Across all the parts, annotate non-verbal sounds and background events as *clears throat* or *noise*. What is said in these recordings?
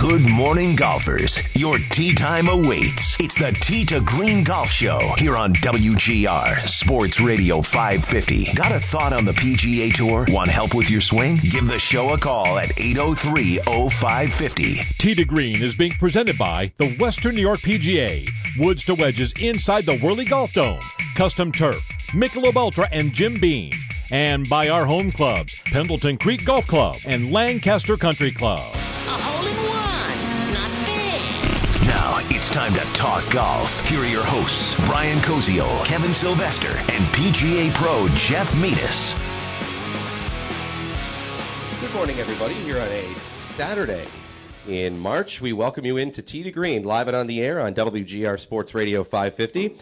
Good morning, golfers. Your tee time awaits. It's the Tee to Green Golf Show here on WGR Sports Radio 550. Got a thought on the PGA Tour? Want help with your swing? Give the show a call at 803 0550. Tee to Green is being presented by the Western New York PGA. Woods to wedges inside the Whirly Golf Dome. Custom turf, Michelob Ultra, and Jim Beam. And by our home clubs, Pendleton Creek Golf Club and Lancaster Country Club. Now it's time to talk golf. Here are your hosts, Brian Koziol, Kevin Sylvester, and PGA Pro Jeff Metis. Good morning, everybody. Here on a Saturday in March, we welcome you into Tee to Green, live and on the air on WGR Sports Radio 550.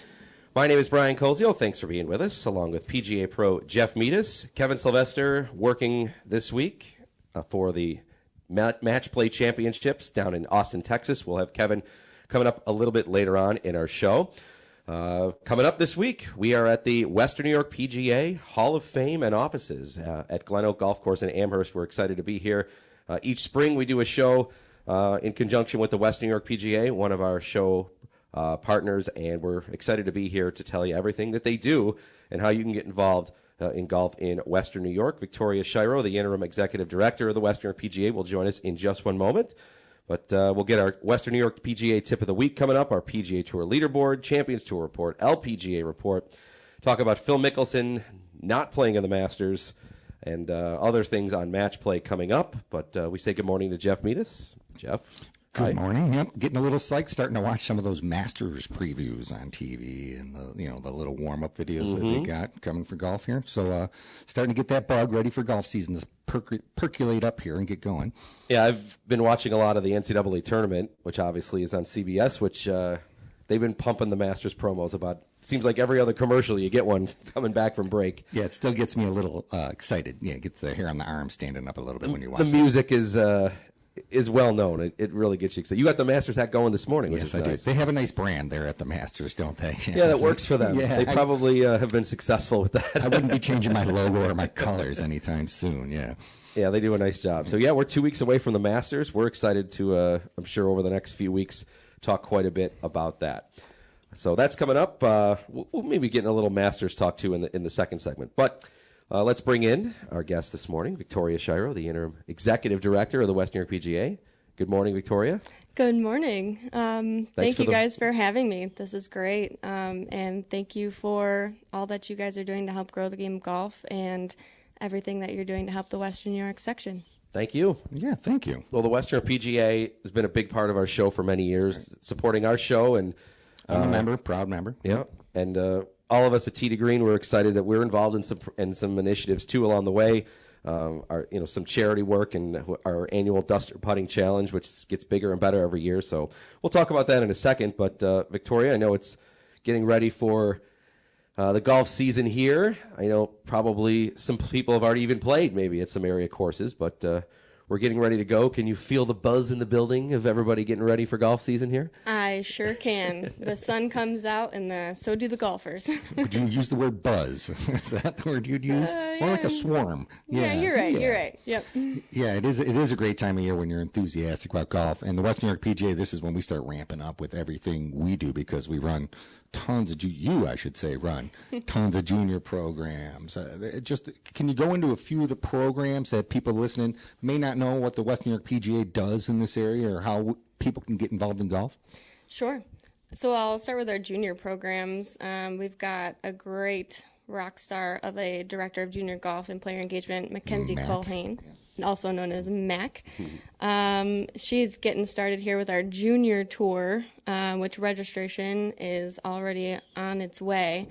My name is Brian Koziol. Thanks for being with us, along with PGA Pro Jeff Metis. Kevin Sylvester working this week uh, for the Match Play Championships down in Austin, Texas. We'll have Kevin coming up a little bit later on in our show. Uh, coming up this week, we are at the Western New York PGA Hall of Fame and offices uh, at Glen Oak Golf Course in Amherst. We're excited to be here. Uh, each spring, we do a show uh, in conjunction with the Western New York PGA, one of our show uh, partners, and we're excited to be here to tell you everything that they do and how you can get involved uh, in golf in Western New York. Victoria Shiro, the interim executive director of the Western New York PGA, will join us in just one moment. But uh, we'll get our Western New York PGA tip of the week coming up, our PGA Tour leaderboard, Champions Tour report, LPGA report. Talk about Phil Mickelson not playing in the Masters and uh, other things on match play coming up. But uh, we say good morning to Jeff Metis. Jeff. Good morning. Yep, getting a little psyched, starting to watch some of those Masters previews on TV and the you know the little warm up videos mm-hmm. that they got coming for golf here. So uh, starting to get that bug ready for golf season to perc- percolate up here and get going. Yeah, I've been watching a lot of the NCAA tournament, which obviously is on CBS, which. Uh, they've been pumping the Masters promos about. Seems like every other commercial you get one *laughs* coming back from break. Yeah, it still gets me a little uh, excited. Yeah, it gets the hair on the arm standing up a little bit when you watch. The music is uh, is well known. It, it really gets you excited. You got the Masters hat going this morning, which yes, is I nice. do. They have a nice brand there at the Masters, don't they? Yeah, that works for them. Yeah, they probably uh, have been successful with that. I wouldn't be changing my *laughs* logo or my colors anytime soon. Yeah. Yeah, they do a nice job. So yeah, we're two weeks away from the Masters. We're excited to, uh, I'm sure, over the next few weeks, talk quite a bit about that. So that's coming up. Uh, we'll, we'll maybe get in a little Masters talk too in the in the second segment, but. Uh, let's bring in our guest this morning, Victoria Shiro, the interim executive director of the Western New York PGA. Good morning, Victoria. Good morning. Um, thank you the... guys for having me. This is great. Um, and thank you for all that you guys are doing to help grow the game of golf and everything that you're doing to help the Western New York section. Thank you. Yeah, thank you. Well, the Western PGA has been a big part of our show for many years, supporting our show. and uh, I'm a member, proud member. Yeah. And uh, all of us at to Green, we're excited that we're involved in some in some initiatives too along the way. Um, our you know some charity work and our annual Duster Putting Challenge, which gets bigger and better every year. So we'll talk about that in a second. But uh, Victoria, I know it's getting ready for uh, the golf season here. I know probably some people have already even played maybe at some area courses, but uh, we're getting ready to go. Can you feel the buzz in the building of everybody getting ready for golf season here? I I sure can. *laughs* the sun comes out, and the, so do the golfers. Would you use the word buzz? *laughs* Is that the word you'd use? Uh, More like a swarm. yeah, you're right. You're right. Yep. Yeah, it is. It is a great time of year when you're enthusiastic about golf. And the West New York PGA, this is when we start ramping up with everything we do because we run tons of you, I should say, run *laughs* tons of junior programs. Uh, just can you go into a few of the programs that people listening may not know what the West New York PGA does in this area or how w- people can get involved in golf? Sure. So I'll start with our junior programs. Um, we've got a great rock star of a director of junior golf and player engagement, Mackenzie Mac. Culhane, also known as Mac. Um, she's getting started here with our junior tour, uh, which registration is already on its way.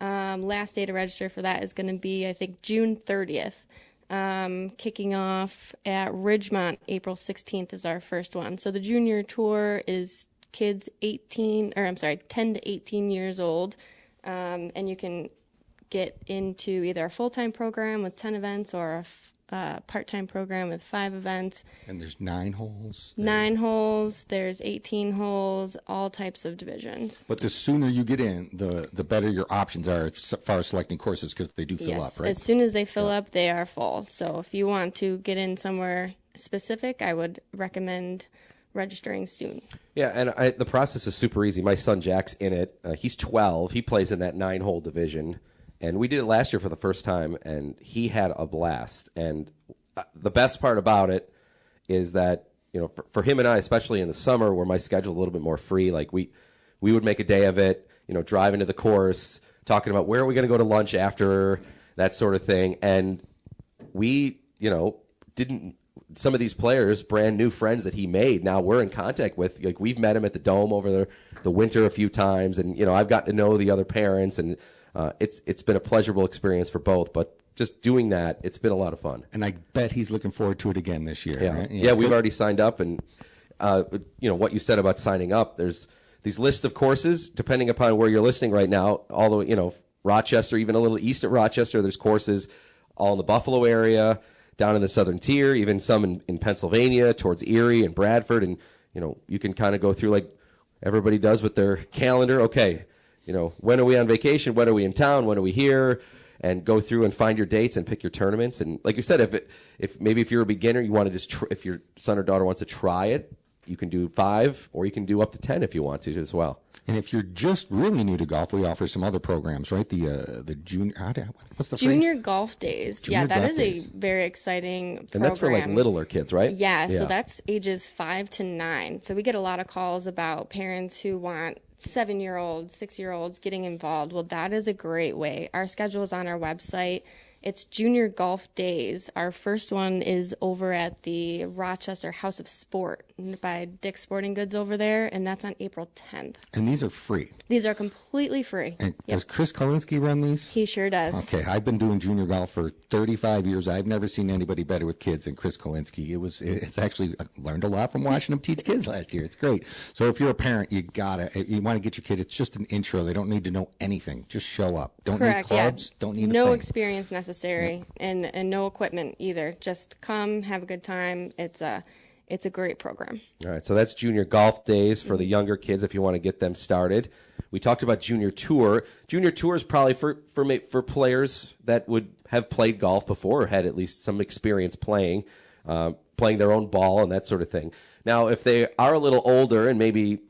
Um, last day to register for that is going to be, I think, June 30th. Um, kicking off at Ridgemont, April 16th is our first one. So the junior tour is kids 18, or I'm sorry, 10 to 18 years old. Um, and you can get into either a full time program with 10 events or a uh, part time program with five events. And there's nine holes. Nine holes, there's 18 holes, all types of divisions. But the sooner you get in, the the better your options are as far as selecting courses because they do fill yes, up, right? as soon as they fill up, they are full. So if you want to get in somewhere specific, I would recommend registering soon. Yeah, and I, the process is super easy. My son Jack's in it. Uh, he's 12. He plays in that nine hole division. And we did it last year for the first time, and he had a blast. And uh, the best part about it is that, you know, for, for him and I, especially in the summer where my schedule's a little bit more free, like we, we would make a day of it, you know, driving to the course, talking about where are we going to go to lunch after, that sort of thing. And we, you know, didn't some of these players, brand new friends that he made, now we're in contact with. Like we've met him at the dome over the, the winter a few times, and you know I've gotten to know the other parents, and uh, it's it's been a pleasurable experience for both. But just doing that, it's been a lot of fun. and I bet he's looking forward to it again this year. Yeah, right? yeah, we've already signed up, and uh, you know what you said about signing up. There's these lists of courses depending upon where you're listening right now. Although you know Rochester, even a little east of Rochester, there's courses all in the Buffalo area, down in the southern tier, even some in, in Pennsylvania towards Erie and Bradford, and you know you can kind of go through like everybody does with their calendar. Okay, you know when are we on vacation? When are we in town? When are we here? and go through and find your dates and pick your tournaments. And like you said, if it, if maybe if you're a beginner, you want to just tr- if your son or daughter wants to try it, you can do five or you can do up to ten if you want to as well. And if you're just really new to golf, we offer some other programs, right? The uh, the junior. What's the phrase? Junior golf days. Junior yeah, that is days. a very exciting program. And that's for like littler kids, right? Yeah, so that's ages five to nine. So we get a lot of calls about parents who want seven year olds, six year olds getting involved. Well, that is a great way. Our schedule is on our website. It's Junior Golf Days. Our first one is over at the Rochester House of Sport by Dick's Sporting Goods over there, and that's on April 10th. and these are free. These are completely free. And Yep. does Chris Kalinsky run these? He sure does. Okay, I've been doing junior golf for 35 years. I've never seen anybody better with kids than Chris Kalinsky. It was, it's actually I learned a lot from watching him teach kids last year. It's great. So if you're a parent, you gotta, you want to get your kid. It's just an intro. They don't need to know anything. Just show up. Don't Correct. need clubs. yeah. Don't need no experience necessary, and and no equipment either. Just come, have a good time. It's a it's a great program. All right, so that's junior golf days for the younger kids if you want to get them started. We talked about junior tour. Junior tour is probably for for for players that would have played golf before or had at least some experience playing, uh, playing their own ball and that sort of thing. Now, if they are a little older and maybe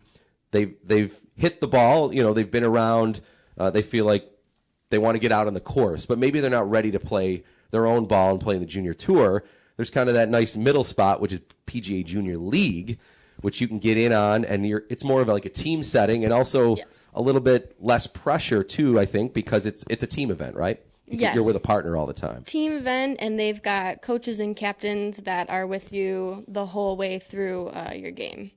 they've they've hit the ball, you know, they've been around, uh, they feel like they want to get out on the course, but maybe they're not ready to play their own ball and play in the junior tour. There's kind of that nice middle spot, which is PGA Junior League, which you can get in on, and you're, it's more of like a team setting, and also Yes. a little bit less pressure too. I think because it's it's a team event, right? You yes. You're with a partner all the time. Team event, and they've got coaches and captains that are with you the whole way through uh, your game.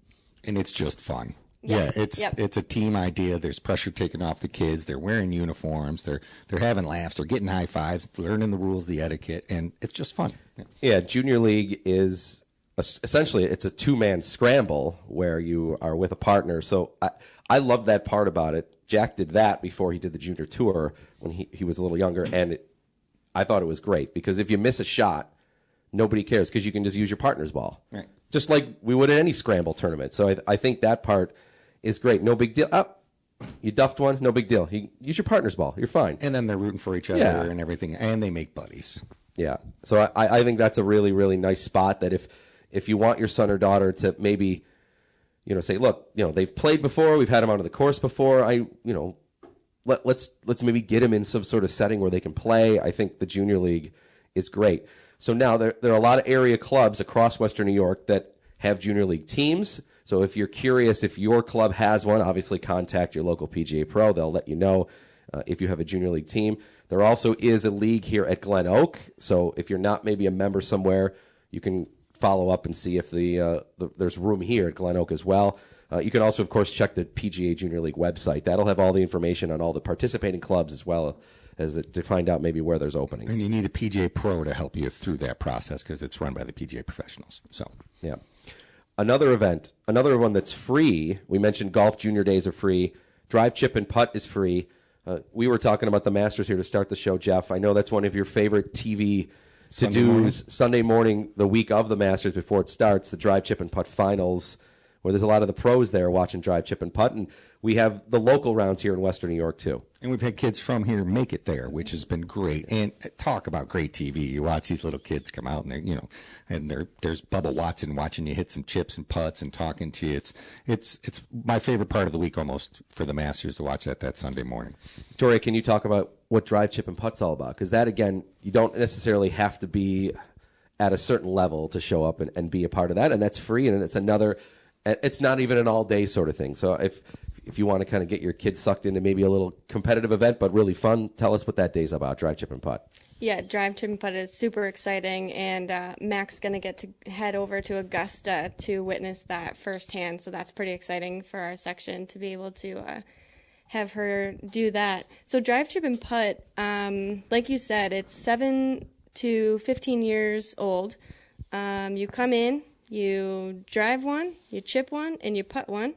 and it's just fun. Yeah. Yeah, it's Yep. it's a team idea. There's pressure taken off the kids. They're wearing uniforms. They're they're having laughs. They're getting high fives. Learning the rules, the etiquette, and it's just fun. Yeah. Yeah, junior league is essentially it's a two man scramble where you are with a partner. So I I love that part about it. Jack did that before he did the junior tour when he, he was a little younger, and it, I thought it was great because if you miss a shot, nobody cares because you can just use your partner's ball, Right. just like we would at any scramble tournament. So I, I think that part is great. No big deal. Oh, you duffed one, no big deal. You use your partner's ball. You're fine. And then they're rooting for each other Yeah. and everything, and they make buddies. Yeah. So I, I think that's a really, really nice spot that if if you want your son or daughter to maybe, you know, say, look, you know, they've played before, we've had them onto the course before. I, you know, let, let's let's maybe get them in some sort of setting where they can play. I think the junior league is great. So now there there are a lot of area clubs across Western New York that have junior league teams. So if you're curious if your club has one, obviously contact your local PGA Pro. They'll let you know uh, if you have a junior league team. There also is a league here at Glen Oak. So if you're not maybe a member somewhere, you can follow up and see if the, uh, the there's room here at Glen Oak as well. Uh, you can also, of course, check the PGA Junior League website. That'll have all the information on all the participating clubs as well as it, to find out maybe where there's openings. And you need a PGA Pro to help you through that process because it's run by the PGA professionals. So Yeah. Another event, another one that's free. We mentioned golf junior days are free. Drive, chip, and putt is free. Uh, we were talking about the Masters here to start the show, Jeff. I know that's one of your favorite TV to dos. Sunday morning, the week of the Masters before it starts, the drive, chip, and putt finals, where there's a lot of the pros there watching drive, chip, and putt. And we have the local rounds here in Western New York, too. And we've had kids from here make it there, which has been great. And talk about great TV. You watch these little kids come out and they're, you know, and they're, there's Bubba Watson watching you hit some chips and putts and talking to you. It's, it's, it's my favorite part of the week almost for the Masters to watch that that Sunday morning. Victoria, can you talk about what drive, chip, and putt's all about? Because that, again, you don't necessarily have to be at a certain level to show up and, and be a part of that, and that's free, and it's another. It's not even an all day sort of thing. So if if you want to kind of get your kids sucked into maybe a little competitive event, but really fun, tell us what that day's about. Drive, chip, and putt. Yeah, Drive Chip and Putt is super exciting, and uh, Mac's to get to head over to Augusta to witness that firsthand. So that's pretty exciting for our section to be able to uh, have her do that. So Drive Chip and Putt, um, like you said, it's seven to 15 years old. Um, you come in, you drive one, you chip one, and you putt one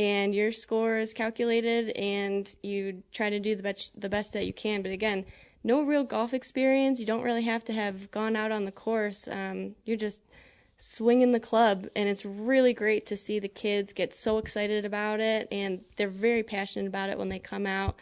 and your score is calculated and you try to do the best the best that you can. But again no real golf experience. You don't really have to have gone out on the course. Um, you're just swinging the club and it's really great to see the kids get so excited about it and they're very passionate about it when they come out.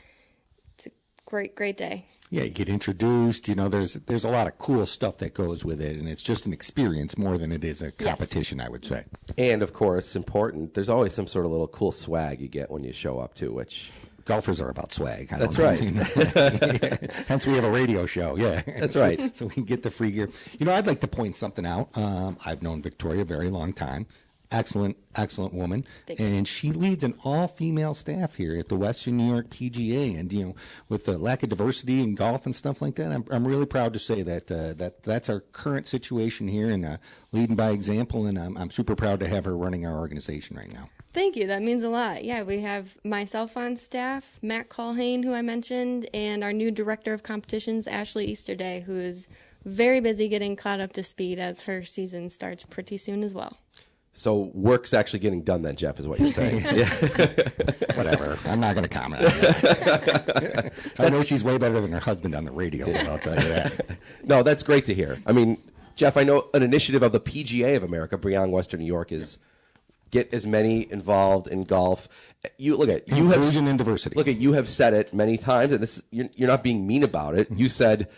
It's a great great day Yeah, you get introduced. You know, there's there's a lot of cool stuff that goes with it, and it's just an experience more than it is a competition. I would say. And of course, important. There's always some sort of little cool swag you get when you show up to, which Golfers are about swag. I That's don't right. if you know. Hence, we have a radio show. Yeah, That's So- right. *laughs* So we can get the free gear. You know, I'd like to point something out. Um, I've known Victoria a very long time. Excellent, excellent woman, and she leads an all-female staff here at the Western New York PGA. And you know, with the lack of diversity in golf and stuff like that, I'm, I'm really proud to say that uh, that that's our current situation here, and uh, leading by example. And I'm, I'm super proud to have her running our organization right now. Thank you. That means a lot. Yeah, we have myself on staff, Mac Culhane, who I mentioned, and our new director of competitions, Ashley Easterday, who is very busy getting caught up to speed as her season starts pretty soon as well. So work's actually getting done. Then Jeff is what you're saying. *laughs* *laughs* Whatever. I'm not going to comment on that. *laughs* I know she's way better than her husband on the radio, I'll tell you that. No, that's great to hear. I mean, Jeff, I know an initiative of the PGA of America, Beyond Western New York, is get as many involved in golf. You look at you have Inclusion and diversity. Look at you have said it many times, and this you're, you're not being mean about it. You said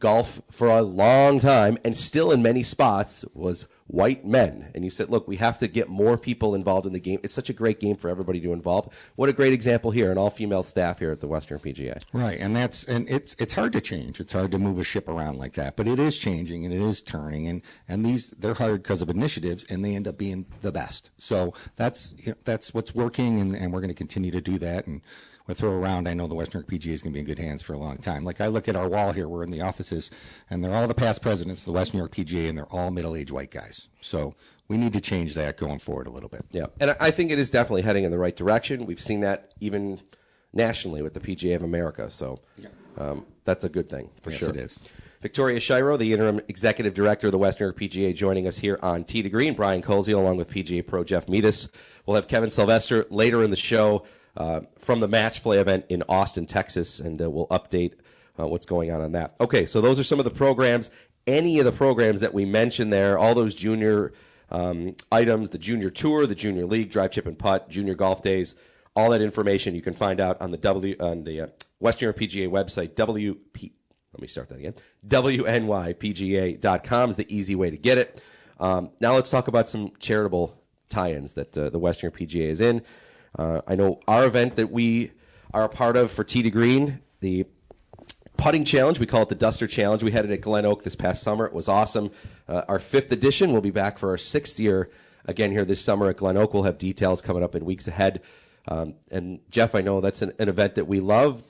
golf for a long time, and still in many spots was white men. And you said, look, we have to get more people involved in the game. It's such a great game for everybody to involve. What a great example here, an all female staff here at the Western PGA. Right, and that's and it's it's hard to change. It's hard to move a ship around like that, but it is changing and it is turning. And and these they're hired because of initiatives, and they end up being the best. So that's you know, that's what's working, and, and we're going to continue to do that. And we'll throw around. I know the Western PGA is going to be in good hands for a long time. Like I look at our wall here, we're in the offices, and they're all the past presidents of the Western New York PGA, and they're all middle-aged white guys. So we need to change that going forward a little bit. Yeah, and I- think it is definitely heading in the right direction. We've seen that even nationally with the PGA of America, so um, that's a good thing for Yes, sure. it is. Victoria Shiro, the interim executive director of the Western New York PGA, joining us here on Tee to Green. Brian Koziol, along with PGA Pro Jeff Metis. We'll have Kevin Sylvester later in the show uh, from the match play event in Austin, Texas, and uh, we'll update uh, what's going on on that. Okay, so those are some of the programs. Any of the programs that we mentioned there, all those junior um, items, the junior tour, the junior league, drive, chip, and putt, junior golf days. All that information you can find out on the W on the uh, Western PGA website. WP. Let me start that again. WNYPGA.com is the easy way to get it. Um, now let's talk about some charitable tie-ins that uh, the Western PGA is in. Uh, I know our event that we are a part of for Tee to Green, the putting challenge. We call it the Duster Challenge. We had it at Glen Oak this past summer. It was awesome. Uh, our fifth edition. We'll be back for our sixth year again here this summer at Glen Oak. We'll have details coming up in weeks ahead. Um, and Jeff, I know that's an, an, event that we love.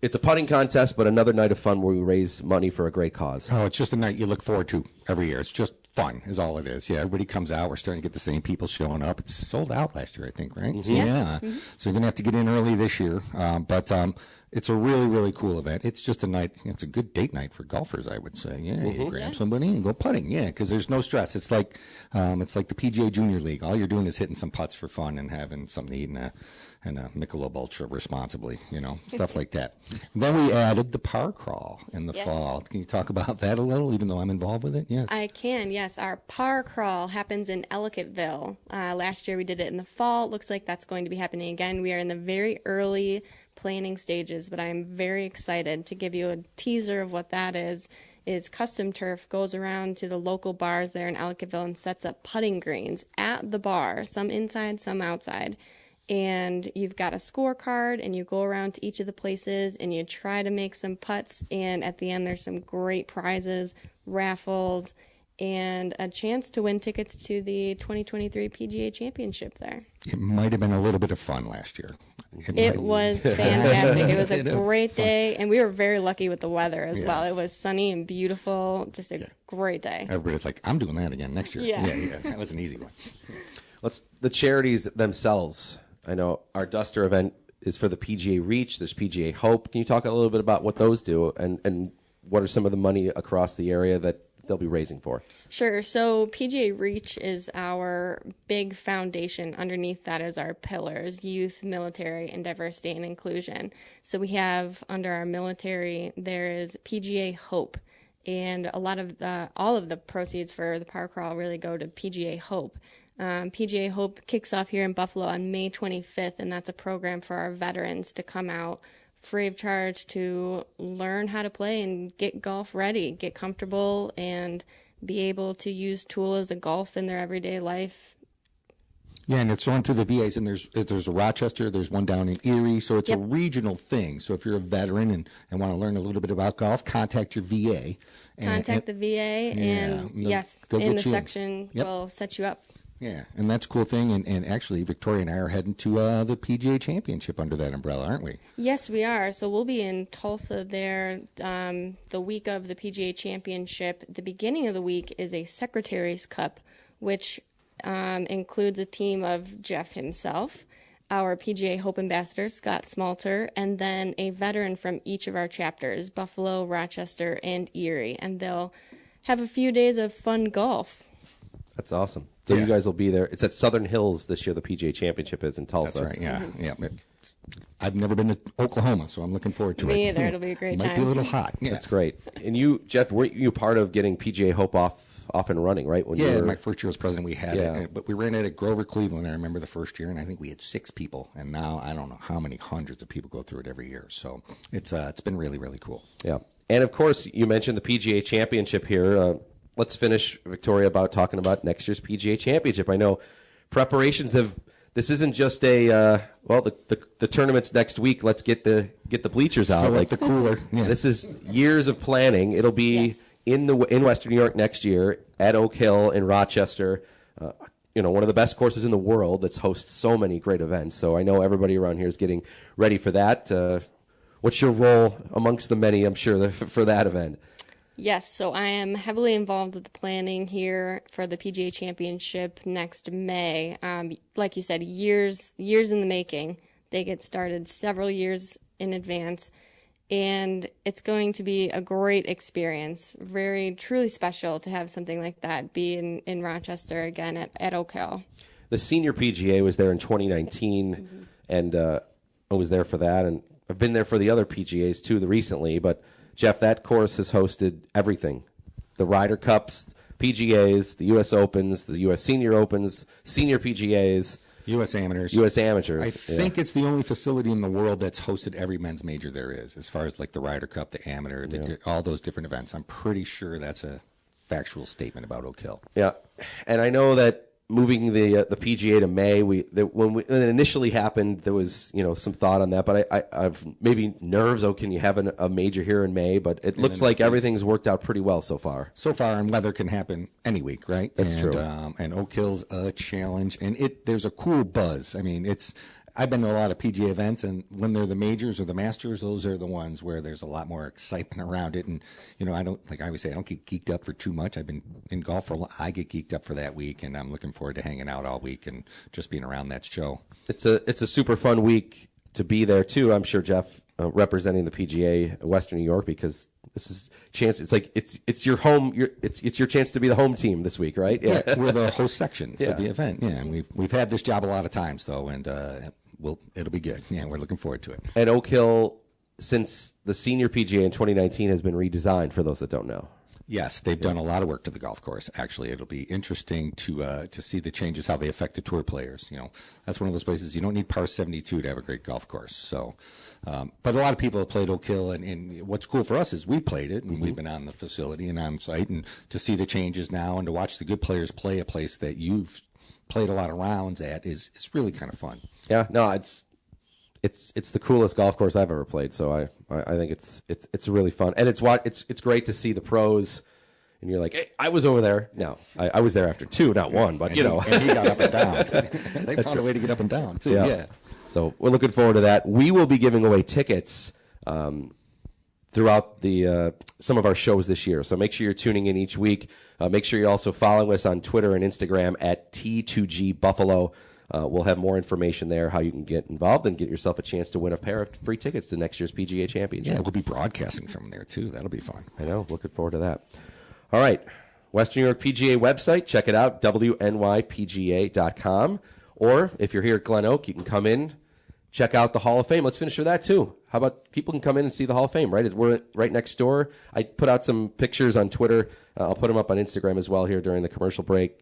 It's a putting contest, but another night of fun where we raise money for a great cause. Oh, it's just a night you look forward to every year. It's just fun, is all it is. Yeah, everybody comes out. We're starting to get the same people showing up. It's sold out last year, I think, right? Mm-hmm. Yes. Yeah. Mm-hmm. So you're gonna have to get in early this year. Um, but um, it's a really, really cool event. It's just a night. It's a good date night for golfers, I would say. Yeah, mm-hmm. you grab somebody and go putting. Yeah, because there's no stress. It's like, um, it's like the PGA Junior League. All you're doing is hitting some putts for fun and having something to eat and a, and a Michelob Ultra responsibly. You know, *laughs* stuff like that. Then we added the par crawl in the Yes. fall. Can you talk about that a little, even though I'm involved with it? Yes. I can, yes. Our par crawl happens in Ellicottville. Uh, last year we did it in the fall. It looks like that's going to be happening again. We are in the very early planning stages, but I'm very excited to give you a teaser of what that is. Is custom turf goes around to the local bars there in Ellicottville and sets up putting greens at the bar, some inside, some outside. And you've got a scorecard, and you go around to each of the places and you try to make some putts. And at the end, there's some great prizes, raffles, and a chance to win tickets to the 2023 PGA Championship there. It might have been a little bit of fun last year. It was *laughs* fantastic. It was a *laughs* great day, and we were very lucky with the weather as well. It was sunny and beautiful, just a great day. Everybody's like, I'm doing that again next year. Yeah. yeah, yeah. That was an easy one. Let's the charities themselves. I know our Duster event is for the PGA Reach. There's PGA Hope. Can you talk a little bit about what those do and and what are some of the money across the area that they'll be raising for? Sure. So PGA Reach is our big foundation. Underneath that is our pillars youth, military, and diversity and inclusion. So we have under our military, there is PGA Hope. And a lot of the, all of the proceeds for the par crawl really go to PGA Hope. Um, PGA Hope kicks off here in Buffalo on May 25th, and that's a program for our veterans to come out free of charge to learn how to play and get golf ready, get comfortable, and be able to use tool as a golf in their everyday life. Yeah, and it's on to the VAs, and there's there's a Rochester, there's one down in Erie, so it's a regional thing. So if you're a veteran and, and want to learn a little bit about golf, contact your VA. And, Contact the VA, and they'll- yes, in the you in. section Yep. will set you up. Yeah, and that's a cool thing. And, and actually, Victoria and I are heading to uh, the PGA Championship under that umbrella, aren't we? Yes, we are. So we'll be in Tulsa there um, the week of the PGA Championship. The beginning of the week is a Secretary's Cup, which um, includes a team of Jeff himself, our PGA Hope Ambassador, Scott Smalter, and then a veteran from each of our chapters Buffalo, Rochester, and Erie. And they'll have a few days of fun golf. That's awesome. So Yeah. you guys will be there. It's at Southern Hills this year. The PGA Championship is in Tulsa. That's right. Yeah, yeah. It's- I've never been to Oklahoma, so I'm looking forward to it. Me either. It'll be a *laughs* great Might be a little hot. Yeah. That's great. And you, Jeff, weren't you part of getting PGA Hope off off and running? Right when Yeah, you were, my first year as president, we had Yeah. it, but we ran it at Grover Cleveland. I remember the first year, and I think we had six people, and now I don't know how many hundreds of people go through it every year. So it's uh, it's been really really cool. Yeah. And of course, you mentioned the PGA Championship here. Uh, let's finish, Victoria, about talking about next year's PGA Championship. I know preparations have. This isn't just a uh, well, the, the the tournament's next week. Let's get the get the bleachers out. Fill like the cooler. Yeah. This is years of planning. It'll be Yes. in the in Western New York next year at Oak Hill in Rochester. Uh, you know, one of the best courses in the world that's hosts so many great events. So I know everybody around here is getting ready for that. Uh, what's your role amongst the many? I'm sure *laughs* for that event. Yes, so I am heavily involved with the planning here for the PGA Championship next May. Um, like you said, years years in the making. They get started several years in advance, and it's going to be a great experience. Very truly special to have something like that be in, in Rochester again at, at Oak Hill. the senior PGA was there in 2019, and uh, I was there for that, and I've been there for the other PGAs too, the recently. But Jeff, that course has hosted everything: the Ryder Cups, PGAs, the U.S. Opens, the U.S. Senior Opens, Senior PGAs. U.S. amateurs. U.S. amateurs. I think yeah. it's the only facility in the world that's hosted every men's major there is, as far as like the Ryder Cup, the amateur, the, yeah. all those different events. I'm pretty sure that's a factual statement about Oak Hill. Yeah, and I know that moving the uh, the PGA to May. We the, when, we, when it initially happened, there was you know some thought on that, but I, I have maybe nerves. Oh, can you have an, a major here in May? But it and looks like everything's worked out pretty well so far. So far, and weather can happen any week, right? That's and, true. Um, and Oak Hill's a challenge, and it there's a cool buzz. I mean, it's I've been to a lot of PGA events, and when they're the majors or the masters, those are the ones where there's a lot more excitement around it. And you know, I don't like I always say I don't get geeked up for too much. I've been in golf for a lot. I get geeked up for that week, and I'm looking forward to hanging out all week and just being around that show. It's a it's a super fun week to be there too. I'm sure Jeff uh, representing the PGA Western New York because this is chance. It's like it's it's your home. Your, it's it's your chance to be the home team this week, right? Yeah, yeah *laughs* we're the host section yeah. for the event. Yeah, and we've we've had this job a lot of times though, and uh, we'll it'll be good. *laughs* Yeah, we're looking forward to it. And Oak Hill, since the senior PGA in 2019 has been redesigned, for those that don't know. Yes, they've done a lot of work to the golf course. Actually, it'll be interesting to uh, to see the changes, how they affect the tour players. You know, that's one of those places you don't need par 72 to have a great golf course. So, um, but a lot of people have played Oak Hill, and, and what's cool for us is we played it, and mm-hmm. we've been on the facility and on site, and to see the changes now, and to watch the good players play a place that you've played a lot of rounds at is is really kind of fun. Yeah, no, it's it's it's the coolest golf course I've ever played. So I I think it's it's it's really fun, and it's what it's it's great to see the pros. And you're like, hey, I was over there. No, I, I was there after two, not one, but and you know, he, and he got up and down. *laughs* they found right. a way to get up and down too. Yeah. yeah. So we're looking forward to that. We will be giving away tickets um, throughout the uh, some of our shows this year. So make sure you're tuning in each week. Uh, make sure you're also following us on Twitter and Instagram at T2G Buffalo. Uh, we'll have more information there how you can get involved and get yourself a chance to win a pair of free tickets to next year's PGA Championship. Yeah, we'll be broadcasting from there too. That'll be fun. I know. Looking forward to that. All right. Western New York PGA website. Check it out, WNYPGA.com. Or if you're here at Glen Oak, you can come in, check out the Hall of Fame. Let's finish with that too. How about people can come in and see the Hall of Fame, right? We're right next door. I put out some pictures on Twitter. Uh, I'll put them up on Instagram as well here during the commercial break.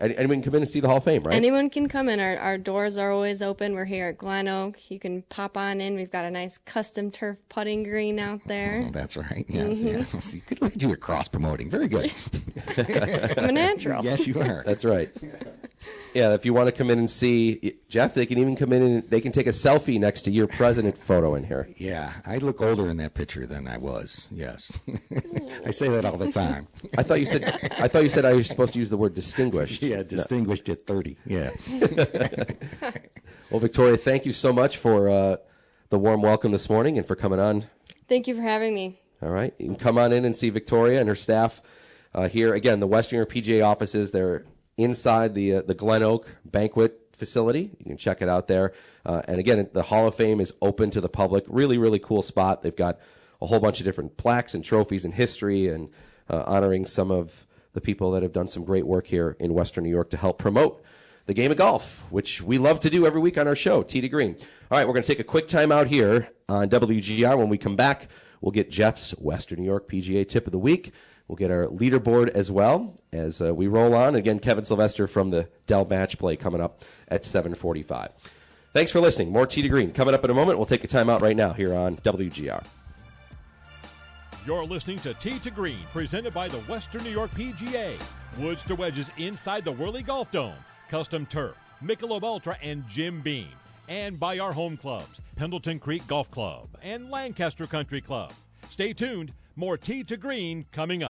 Anyone can come in and see the Hall of Fame, right? Anyone can come in. Our, our doors are always open. We're here at Glen Oak. You can pop on in. We've got a nice custom turf putting green out there. Oh, that's right. Yes, mm-hmm. yes. You could look at you at cross promoting. Very good. *laughs* I'm a *laughs* natural. yes, you are. That's right. *laughs* Yeah, if you want to come in and see Jeff, they can even come in and they can take a selfie next to your president photo in here. Yeah, I look older in that picture than I was. Yes, *laughs* I say that all the time. I thought you said I thought you said I was supposed to use the word distinguished. Yeah, distinguished no. at thirty. Yeah. *laughs* well, Victoria, thank you so much for uh, the warm welcome this morning and for coming on. Thank you for having me. All right, you can come on in and see Victoria and her staff. Uh, here again, the Western York PGA offices. They're inside the uh, the Glen Oak banquet facility. You can check it out there. Uh, and again, the Hall of Fame is open to the public. Really, really cool spot. They've got a whole bunch of different plaques and trophies and history and uh, honoring some of the people that have done some great work here in Western New York to help promote the game of golf, which we love to do every week on our show, Tee to Green. All right, we're going to take a quick time out here on WGR. When we come back, we'll get Jeff's Western New York PGA tip of the week. We'll get our leaderboard as well as uh, we roll on. Again, Kevin Sylvester from the Dell Match Play coming up at 7:45. Thanks for listening. More Tee to Green coming up in a moment. We'll take a time out right now here on WGR. You're listening to Tee to Green, presented by the Western New York PGA. Woods to wedges inside the Whirly Golf Dome, custom turf, Michelob Ultra, and Jim Beam. And by our home clubs, Pendleton Creek Golf Club and Lancaster Country Club. Stay tuned. More Tee to Green coming up.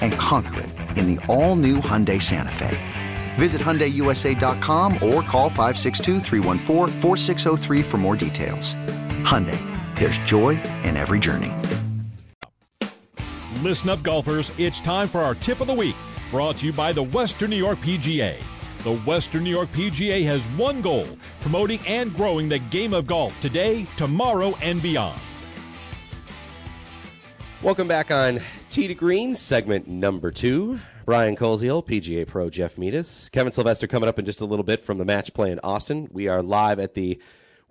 And conquer it in the all-new Hyundai Santa Fe. Visit HyundaiUSA.com or call 562 for more details. Hyundai, there's joy in every journey. Listen up, golfers. It's time for our tip of the week, brought to you by the Western New York PGA. The Western New York PGA has one goal promoting and growing the game of golf today, tomorrow, and beyond. Welcome back on Tee to Green, segment number two. Brian Koziol, PGA Pro Jeff Metis. Kevin Sylvester coming up in just a little bit from the match play in Austin. We are live at the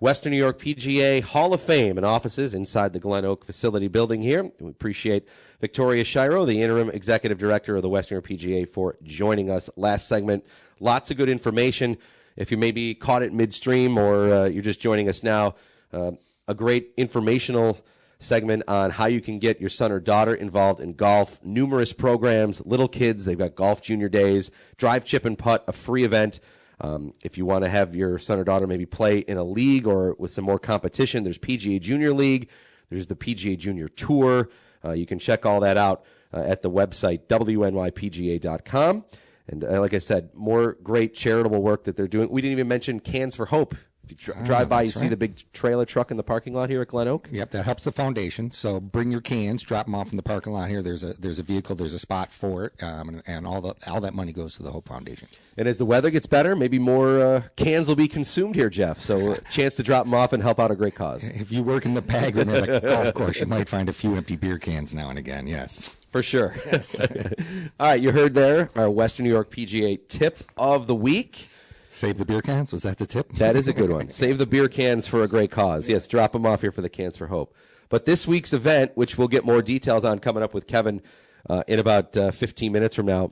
Western New York PGA Hall of Fame and offices inside the Glen Oak facility building here. We appreciate Victoria Shiro, the interim executive director of the Western New York PGA, for joining us last segment. Lots of good information. If you maybe caught it midstream or uh, you're just joining us now, uh, a great informational segment on how you can get your son or daughter involved in golf. Numerous programs, little kids, they've got golf junior days, drive, chip, and putt, a free event. Um, if you want to have your son or daughter maybe play in a league or with some more competition, there's PGA Junior League, there's the PGA Junior Tour. Uh, you can check all that out uh, at the website wnypga.com. And uh, like I said, more great charitable work that they're doing. We didn't even mention Cans for Hope if you drive by, you see the big trailer truck in the parking lot here at Glen Oak. Yep, that helps the foundation. So bring your cans, drop them off in the parking lot here. There's a there's a vehicle, there's a spot for it, um, and, and, all the all that money goes to the Hope Foundation. And as the weather gets better, maybe more uh, cans will be consumed here, Jeff. So a *laughs* chance to drop them off and help out a great cause. If you work in the bag room at a golf course, you might find a few empty beer cans now and again. Yes. For sure. Yes. *laughs* all right, you heard there our Western New York PGA tip of the week. Save the beer cans? Was that the tip? That is a good one. *laughs* Save the beer cans for a great cause. Yes, drop them off here for the Cans for Hope. But this week's event, which we'll get more details on coming up with Kevin uh, in about uh, 15 minutes from now,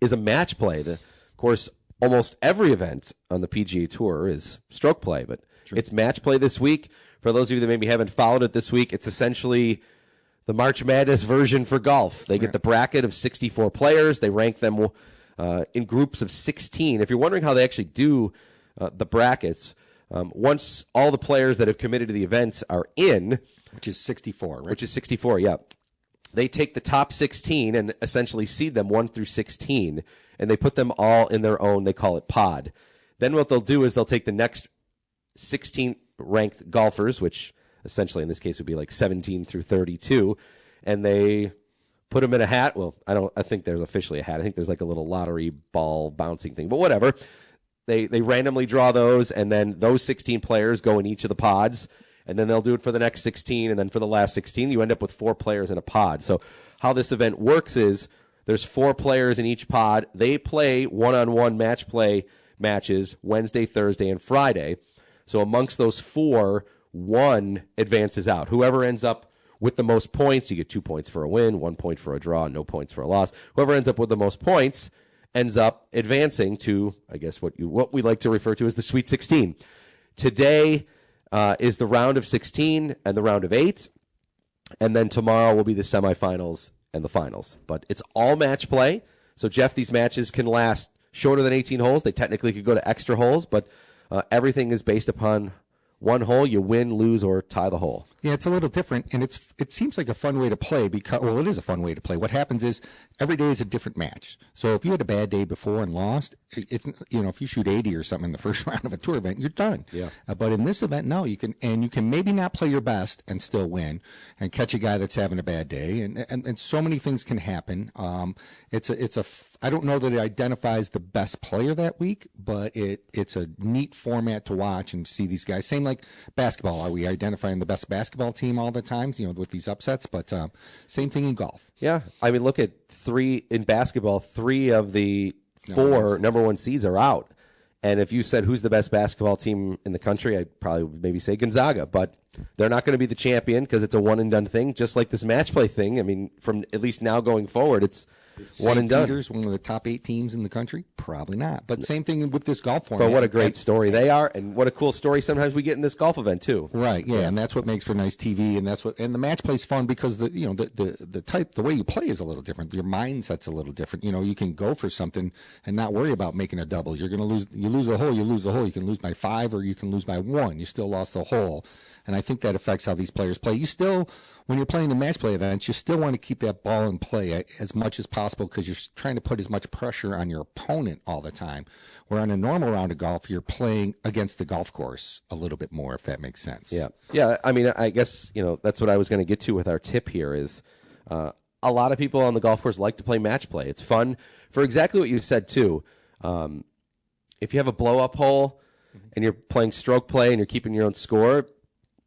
is a match play. The, of course, almost every event on the PGA Tour is stroke play, but True. it's match play this week. For those of you that maybe haven't followed it this week, it's essentially the March Madness version for golf. They get the bracket of 64 players. They rank them uh, in groups of 16. If you're wondering how they actually do uh, the brackets, um, once all the players that have committed to the events are in, which is 64, right? Which is 64, yeah. They take the top 16 and essentially seed them 1 through 16, and they put them all in their own, they call it pod. Then what they'll do is they'll take the next 16 ranked golfers, which essentially in this case would be like 17 through 32, and they put them in a hat. Well, I don't. I think there's officially a hat. I think there's like a little lottery ball bouncing thing, but whatever. They they randomly draw those, and then those 16 players go in each of the pods, and then they'll do it for the next 16, and then for the last 16, you end up with four players in a pod. So how this event works is there's four players in each pod. They play one-on-one match play matches Wednesday, Thursday, and Friday. So amongst those four, one advances out. Whoever ends up with the most points. You get two points for a win, one point for a draw, no points for a loss. Whoever ends up with the most points ends up advancing to, I guess, what you what we like to refer to as the Sweet 16. Today uh, is the round of 16 and the round of eight, and then tomorrow will be the semifinals and the finals. But it's all match play. So Jeff, these matches can last shorter than 18 holes. They technically could go to extra holes, but uh, everything is based upon one hole, you win, lose, or tie the hole. Yeah, it's a little different, and it's it seems like a fun way to play because well, it is a fun way to play. What happens is every day is a different match. So if you had a bad day before and lost, it's you know if you shoot eighty or something in the *laughs* first round of a tour event, you're done. Yeah. Uh, but in this event, no, you can and you can maybe not play your best and still win, and catch a guy that's having a bad day, and and, and so many things can happen. Um, it's a it's a I don't know that it identifies the best player that week, but it it's a neat format to watch and see these guys. Same like basketball. Are we identifying the best basketball team all the times? You know, with these upsets, but um, same thing in golf. Yeah, I mean, look at three in basketball. Three of the four number one seeds are out. And if you said who's the best basketball team in the country, I'd probably maybe say Gonzaga, but they're not going to be the champion because it's a one and done thing, just like this match play thing. I mean, from at least now going forward, it's one and done. Peter's one of the top eight teams in the country? Probably not. But same thing with this golf format. But what a great story they are, and what a cool story sometimes we get in this golf event too. Right, yeah, and that's what makes for nice TV, and that's what and the match play's fun because the you know the, the the type the way you play is a little different. Your mindset's a little different. You know, you can go for something and not worry about making a double. You're going to lose. You lose a hole, you lose the hole. You can lose by five, or you can lose by one. You still lost the hole and I think that affects how these players play. You still, when you're playing the match play events, you still want to keep that ball in play as much as possible because you're trying to put as much pressure on your opponent all the time. Where on a normal round of golf, you're playing against the golf course a little bit more, if that makes sense. Yeah, yeah. I mean, I guess you know that's what I was going to get to with our tip here is. Uh, a lot of people on the golf course like to play match play. It's fun for exactly what you said too. Um, if you have a blow up hole and you're playing stroke play and you're keeping your own score,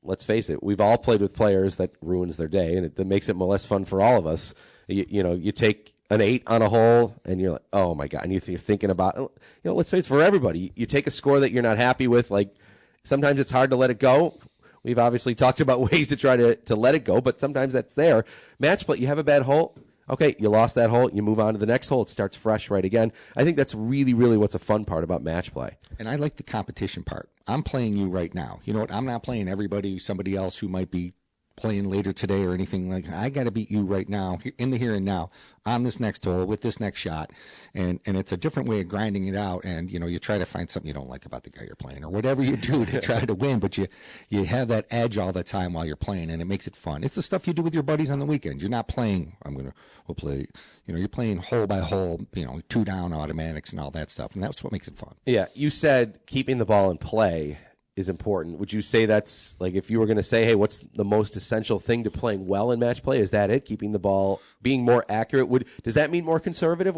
let's face it, we've all played with players that ruins their day, and it that makes it less fun for all of us. You, you, know, you take an eight on a hole, and you're like, oh my god, and you, are thinking about, you know, let's face it, for everybody, you take a score that you're not happy with. Like sometimes it's hard to let it go. We've obviously *laughs* talked about ways to try to to let it go, but sometimes that's there. Match play, you have a bad hole. Okay, you lost that hole. You move on to the next hole. It starts fresh right again. I think that's really, really what's a fun part about match play. And I like the competition part. I'm playing you right now. You know what? I'm not playing everybody, somebody else who might be playing later today or anything like I got to beat you right now in the here and now on this next hole with this next shot. And and it's a different way of grinding it out. And you know you try to find something you don't like about the guy you're playing or whatever you do to *laughs* try to win. But you you have that edge all the time while you're playing and it makes it fun. It's the stuff you do with your buddies on the weekend you're not playing I'm going to we'll play you know you're playing hole by hole you know two down automatics and all that stuff. And that's what makes it fun. Yeah. You said keeping the ball in play is important. Would you say that's like if you were going to say, hey, what's the most essential thing to playing well in match play? Is that it? Keeping the ball, being more accurate. Would does that mean more conservative?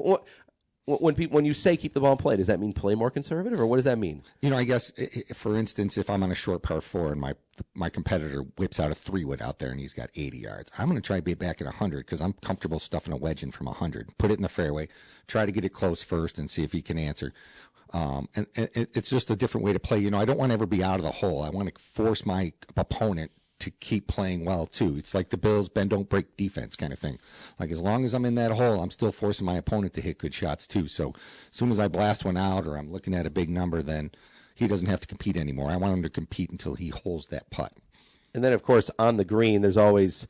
When people when you say keep the ball in play, does that mean play more conservative, or what does that mean? You know, I guess for instance, if I'm on a short par four and my my competitor whips out a three wood out there and he's got 80 yards, I'm going to try to be back at 100 because I'm comfortable stuffing a wedge in from 100. Put it in the fairway, try to get it close first, and see if he can answer. Um, and, and, it's just a different way to play. You know, I don't want to ever be out of the hole. I want to force my opponent to keep playing well too. It's like the Bills bend don't break defense kind of thing. Like as long as I'm in that hole, I'm still forcing my opponent to hit good shots too. So as soon as I blast one out or I'm looking at a big number, then he doesn't have to compete anymore. I want him to compete until he holds that putt. And then of course on the green, there's always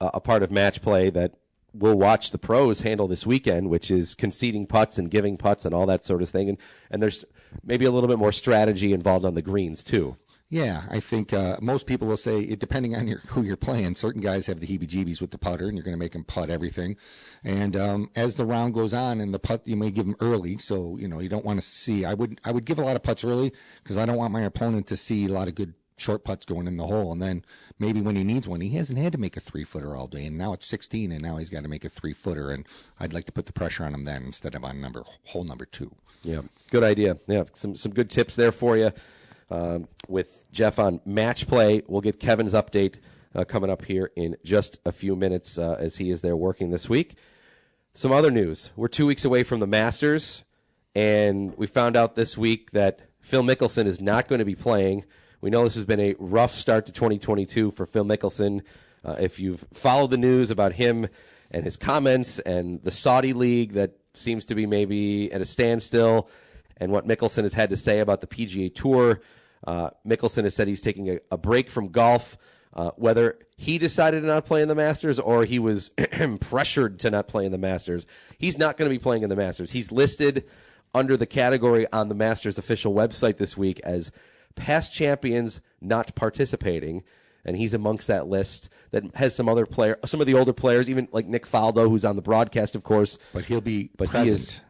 a part of match play that we'll watch the pros handle this weekend, which is conceding putts and giving putts and all that sort of thing. And and there's maybe a little bit more strategy involved on the greens too. Yeah, I think uh, most people will say, it, depending on your, who you're playing, certain guys have the heebie-jeebies with the putter, and you're going to make them putt everything. And um, as the round goes on, and the putt you may give them early, so you know you don't want to see. I would I would give a lot of putts early because I don't want my opponent to see a lot of good short putts going in the hole. And then maybe when he needs one, he hasn't had to make a three footer all day. And now it's 16, and now he's got to make a three footer. And I'd like to put the pressure on him then instead of on number hole number two. Yeah, good idea. Yeah, some some good tips there for you. Um, with Jeff on match play, we'll get Kevin's update uh, coming up here in just a few minutes uh, as he is there working this week. Some other news: we're two weeks away from the Masters, and we found out this week that Phil Mickelson is not going to be playing. We know this has been a rough start to 2022 for Phil Mickelson. Uh, if you've followed the news about him and his comments and the Saudi league that seems to be maybe at a standstill, and what Mickelson has had to say about the PGA Tour, uh, Mickelson has said he's taking a, a break from golf. Uh, whether he decided to not play in the Masters or he was *clears throat* pressured to not play in the Masters, he's not going to be playing in the Masters. He's listed under the category on the Masters official website this week as past champions not participating, and he's amongst that list that has some other player, some of the older players, even like Nick Faldo, who's on the broadcast, of course. But he'll be But he present. is-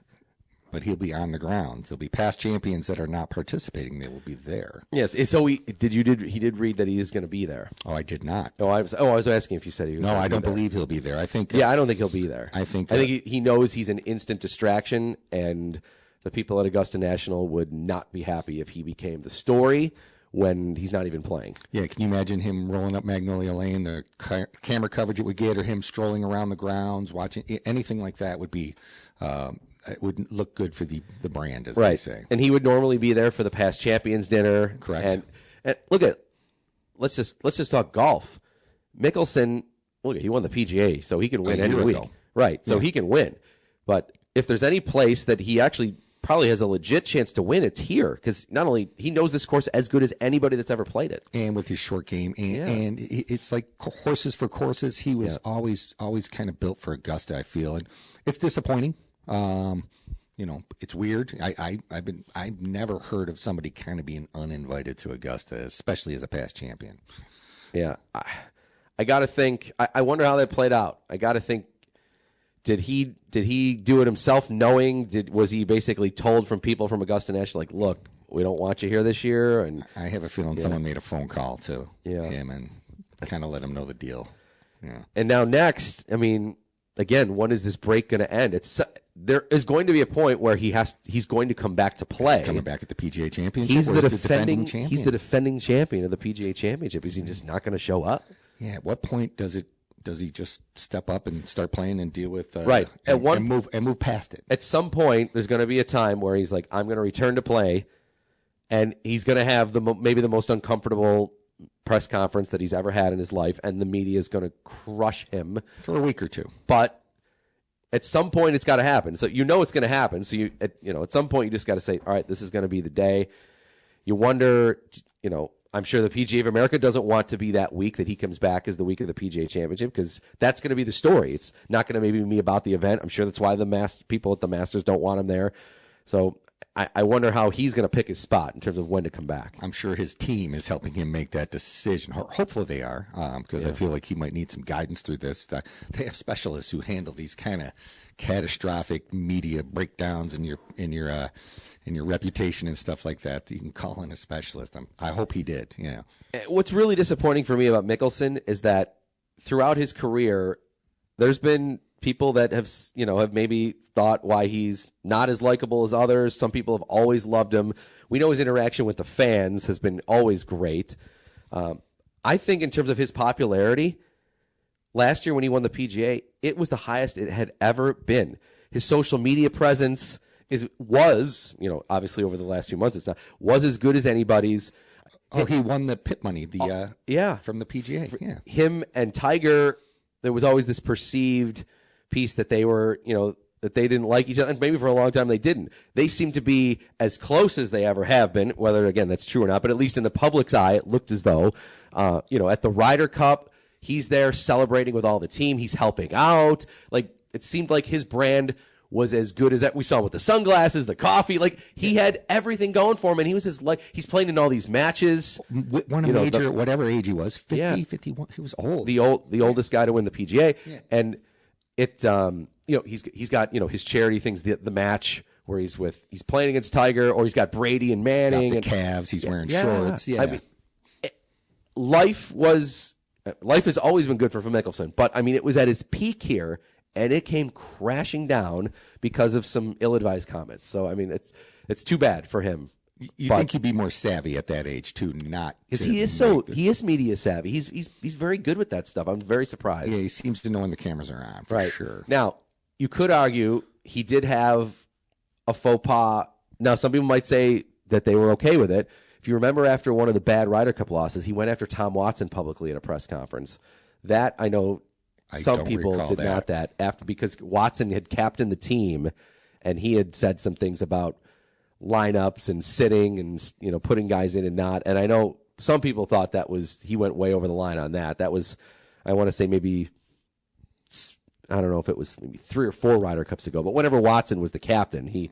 but he'll be on the grounds. There'll be past champions that are not participating. They will be there. Yes. So he did. You did. He did read that he is going to be there. Oh, I did not. Oh, I was. Oh, I was asking if you said he was. No, I don't there. believe he'll be there. I think. uh, Yeah, I don't think he'll be there. I think, I think uh, he, he knows he's an instant distraction, and the people at Augusta National would not be happy if he became the story when he's not even playing. Yeah, can you imagine him rolling up Magnolia Lane? The ca- camera coverage it would get, or him strolling around the grounds, watching anything like that would be. Um, it wouldn't look good for the the brand, as they right. say. And he would normally be there for the past champions dinner. Correct. And, and look at let's just let's just talk golf. Mickelson, look, he won the PGA, so he can win any week. ago. Right. So Yeah. he can win. But if there's any place that he actually probably has a legit chance to win, it's here because not only he knows this course as good as anybody that's ever played it. and with his short game, and, Yeah. and it's like horses for courses. He was always always kind of built for Augusta. I feel, and it's disappointing. Um, you know, it's weird. I, I I've been I've never heard of somebody kind of being uninvited to Augusta, especially as a past champion. Yeah. I, I got to think. I, I wonder how that played out. I got to think. Did he did he do it himself, knowing? Did was he basically told from people from Augusta National, like, look, we don't want you here this year, and I have a feeling someone made a phone call to Yeah. him and kind of let him know the deal. Yeah. and now next, I mean, again, when is this break going to end? It's there is going to be a point where he has he's going to come back to play. Coming back at the PGA Championship, He's or the defending, champion. he's the defending champion of the PGA Championship. Is he just not going to show up? Yeah. At what point does it? Does he just step up and start playing and deal with uh, Right. At and, one- and move and move past it? at some point there's going to be a time where he's like i'm going to return to play and he's going to have the maybe the most uncomfortable press conference that he's ever had in his life and the media is going to crush him. For a week or two. But at some point it's got to happen. So you know it's going to happen. So you at, you know at some point you just got to say all right this is going to be the day. You wonder you know I'm sure the PGA of America doesn't want to be that week that he comes back as the week of the PGA Championship because that's going to be the story. It's not going to maybe be about the event. I'm sure that's why the mas- people at the Masters don't want him there. So I, I wonder how he's going to pick his spot in terms of when to come back. I'm sure his team is helping him make that decision. Hopefully they are, because I feel like he might need some guidance through this. They have specialists who handle these kind of catastrophic media breakdowns in your in your uh, in your reputation and stuff like that. You can call in a specialist. I'm, I hope he did. Yeah. What's really disappointing for me about Mickelson is that throughout his career, there's been people that have, you know, have maybe thought why he's not as likable as others. Some people have always loved him. We know his interaction with the fans has been always great. Um, I think in terms of his popularity, last year when he won the PGA, it was the highest it had ever been. His social media presence is was, you know, obviously over the last few months it's not was as good as anybody's. Oh, he won the PIP money. The uh, Yeah, from the PGA. Yeah. him and Tiger, there was always this perceived piece that they were, you know, that they didn't like each other. And maybe for a long time they didn't. They seem to be as close as they ever have been, whether again that's true or not. But at least in the public's eye, it looked as though, uh, you know, at the Ryder Cup, he's there celebrating with all the team. He's helping out. Like it seemed like his brand was as good as that we saw with the sunglasses, the coffee. Like he had everything going for him, and he was his like he's playing in all these matches. One Won a You know, major, the- whatever age he was, 50, Yeah. 51. He was old. the old the oldest guy to win the PGA, and it um you know he's he's got you know his charity things the the match where he's with he's playing against Tiger or he's got Brady and Manning the and calves. He's wearing Yeah. shorts. Yeah. I mean, it- life was life has always been good for Phil Mickelson, but I mean it was at its peak here and it came crashing down because of some ill-advised comments. So I mean it's it's too bad for him. you but- think he'd be more savvy at that age too, not because he is so the- he is media savvy. He's he's he's very good with that stuff. I'm very surprised. yeah, he seems to know when the cameras are on for right. sure. Now, you could argue he did have a faux pas. Now, some people might say that they were okay with it. If you remember, after one of the bad Ryder Cup losses, he went after Tom Watson publicly at a press conference. That I know I some people did that. not that after because Watson had captained the team, and he had said some things about lineups and sitting and you know putting guys in and not. And I know some people thought that was he went way over the line on that. That was I want to say maybe I don't know if it was maybe three or four Ryder Cups ago, but whenever Watson was the captain, he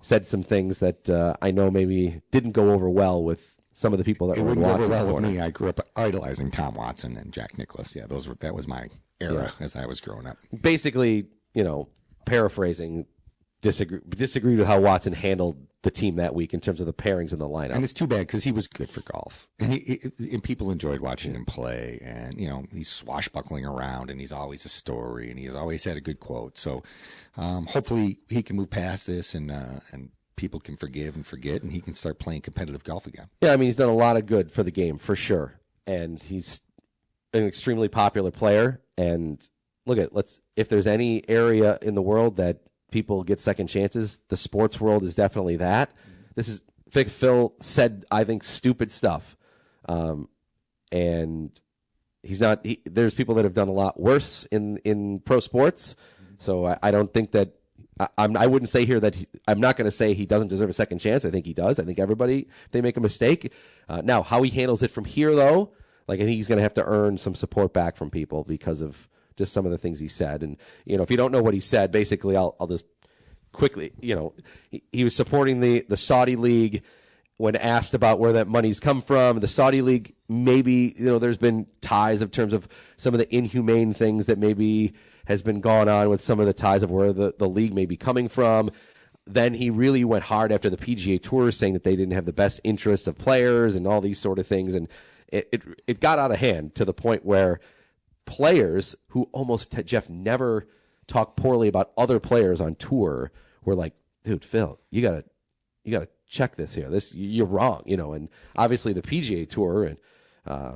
said some things that uh, I know maybe didn't go over well with some of the people that it were in Watson's well with me. I grew up idolizing Tom Watson and Jack Nicklaus. Yeah, those were that was my era as I was growing up. Basically, you know, paraphrasing, disagree disagreed with how Watson handled the team that week in terms of the pairings in the lineup. And it's too bad because he was good for golf, and he, he and people enjoyed watching him play. And you know, he's swashbuckling around, and he's always a story, and he's always had a good quote. So, um, hopefully, he can move past this, and uh, and people can forgive and forget, and he can start playing competitive golf again. Yeah, I mean, he's done a lot of good for the game for sure, and he's an extremely popular player. And look at let's if there's any area in the world that people get second chances, the sports world is definitely that. This is Phil said I think stupid stuff, um, and he's not. He, there's people that have done a lot worse in in pro sports, so I, I don't think that. I, I'm, I wouldn't say here that he, I'm not going to say he doesn't deserve a second chance. I think he does. I think everybody, if they make a mistake, uh, now how he handles it from here, though, like I think he's going to have to earn some support back from people because of just some of the things he said. And you know, if you don't know what he said, basically, I'll I'll just quickly, you know, he, he was supporting the the Saudi league when asked about where that money's come from. The Saudi league, maybe you know, there's been ties in terms of some of the inhumane things that maybe has been gone on with some of the ties of where the, the league may be coming from. Then he really went hard after the PGA Tour, saying that they didn't have the best interests of players and all these sort of things, and it it, it got out of hand to the point where players who almost Jeff never talked poorly about other players on tour were like, dude, Phil, you gotta you gotta check this here. This you're wrong, you know. And obviously the PGA Tour and uh,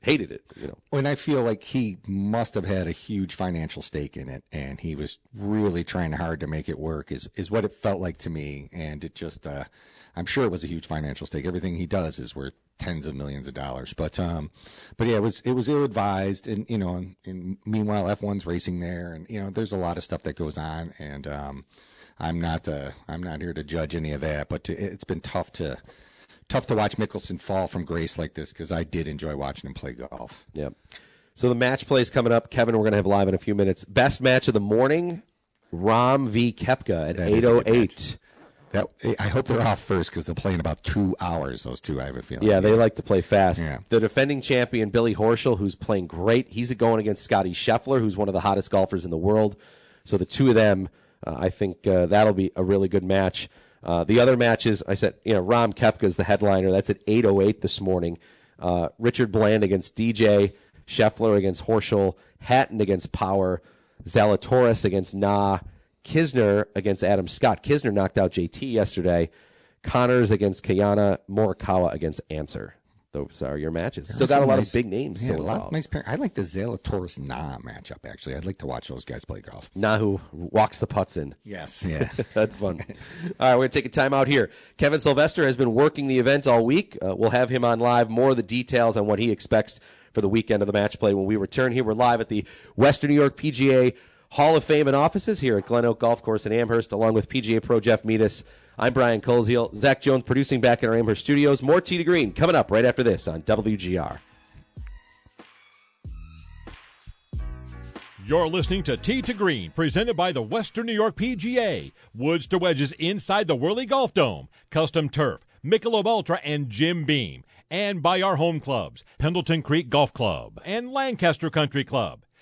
hated it, you know. And I feel like he must have had a huge financial stake in it, and he was really trying hard to make it work. Is is what it felt like to me, and it just. Uh, I'm sure it was a huge financial stake. Everything he does is worth tens of millions of dollars. But um, but yeah, it was it was ill advised, and you know, and, and meanwhile F1's racing there, and you know, there's a lot of stuff that goes on, and um, I'm not uh, I'm not here to judge any of that, but to, it's been tough to tough to watch Mickelson fall from grace like this because I did enjoy watching him play golf. Yep. So the match play is coming up. Kevin, we're going to have live in a few minutes. Best match of the morning: Rahm v. Koepka at is a 8:08. That I hope they're off first because they'll play in about two hours. Those two, I have a feeling. Yeah, they like to play fast. Yeah. The defending champion Billy Horschel, who's playing great, he's going against Scotty Scheffler, who's one of the hottest golfers in the world. So the two of them, uh, I think uh, that'll be a really good match. Uh, the other matches, I said, you know, Rahm Koepka is the headliner. That's at 8:08 this morning. Uh, Richard Bland against DJ, Scheffler against Horschel, Hatton against Power, Zalatoris against Na, Kisner against Adam Scott. Kisner knocked out JT yesterday. Conners against Kanaya, Morikawa against Ancer. Those are your matches. Still got a lot Nice- of big names Yeah, still a lot of involved. nice pair. I like the Zalatoris Na matchup. Actually, I'd like to watch those guys play golf. Na who walks the putts in. Yes, *laughs* yeah. That's fun. all right, we're going to take a time out here. Kevin Sylvester has been working the event all week. Uh, we'll have him on live. More of the details on what he expects for the weekend of the match play when we return here. We're live at the Western New York PGA Hall of Fame and offices here at Glen Oak Golf Course in Amherst, along with PGA Pro Jeff Meadis. I'm Brian Koziol. Zach Jones producing back in our Amherst studios. More Tee to Green coming up right after this on WGR. You're listening to Tee to Green, presented by the Western New York PGA. Woods to wedges inside the Whirly Golf Dome. Custom turf, Michelob Ultra, and Jim Beam. And by our home clubs, Pendleton Creek Golf Club and Lancaster Country Club.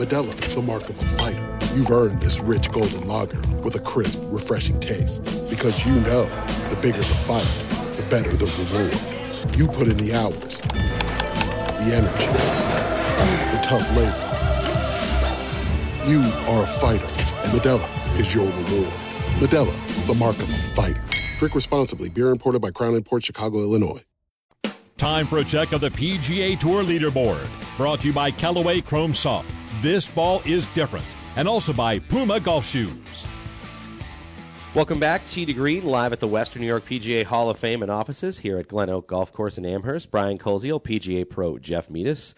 Modelo is the mark of a fighter. You've earned this rich golden lager with a crisp, refreshing taste. Because you know the bigger the fight, the better the reward. You put in the hours, the energy, the tough labor. You are a fighter, and Modelo is your reward. Modelo, the mark of a fighter. Drink responsibly. Beer imported by Crown Imports Chicago, Illinois. Time for a check of the PGA Tour leaderboard. Brought to you by Callaway Chrome Soft. This ball is different. And also by Puma Golf Shoes. Welcome back, Tee to Green, live at the Western New York PGA Hall of Fame and offices here at Glen Oak Golf Course in Amherst. Brian Koziol, PGA Pro Jeff Metis.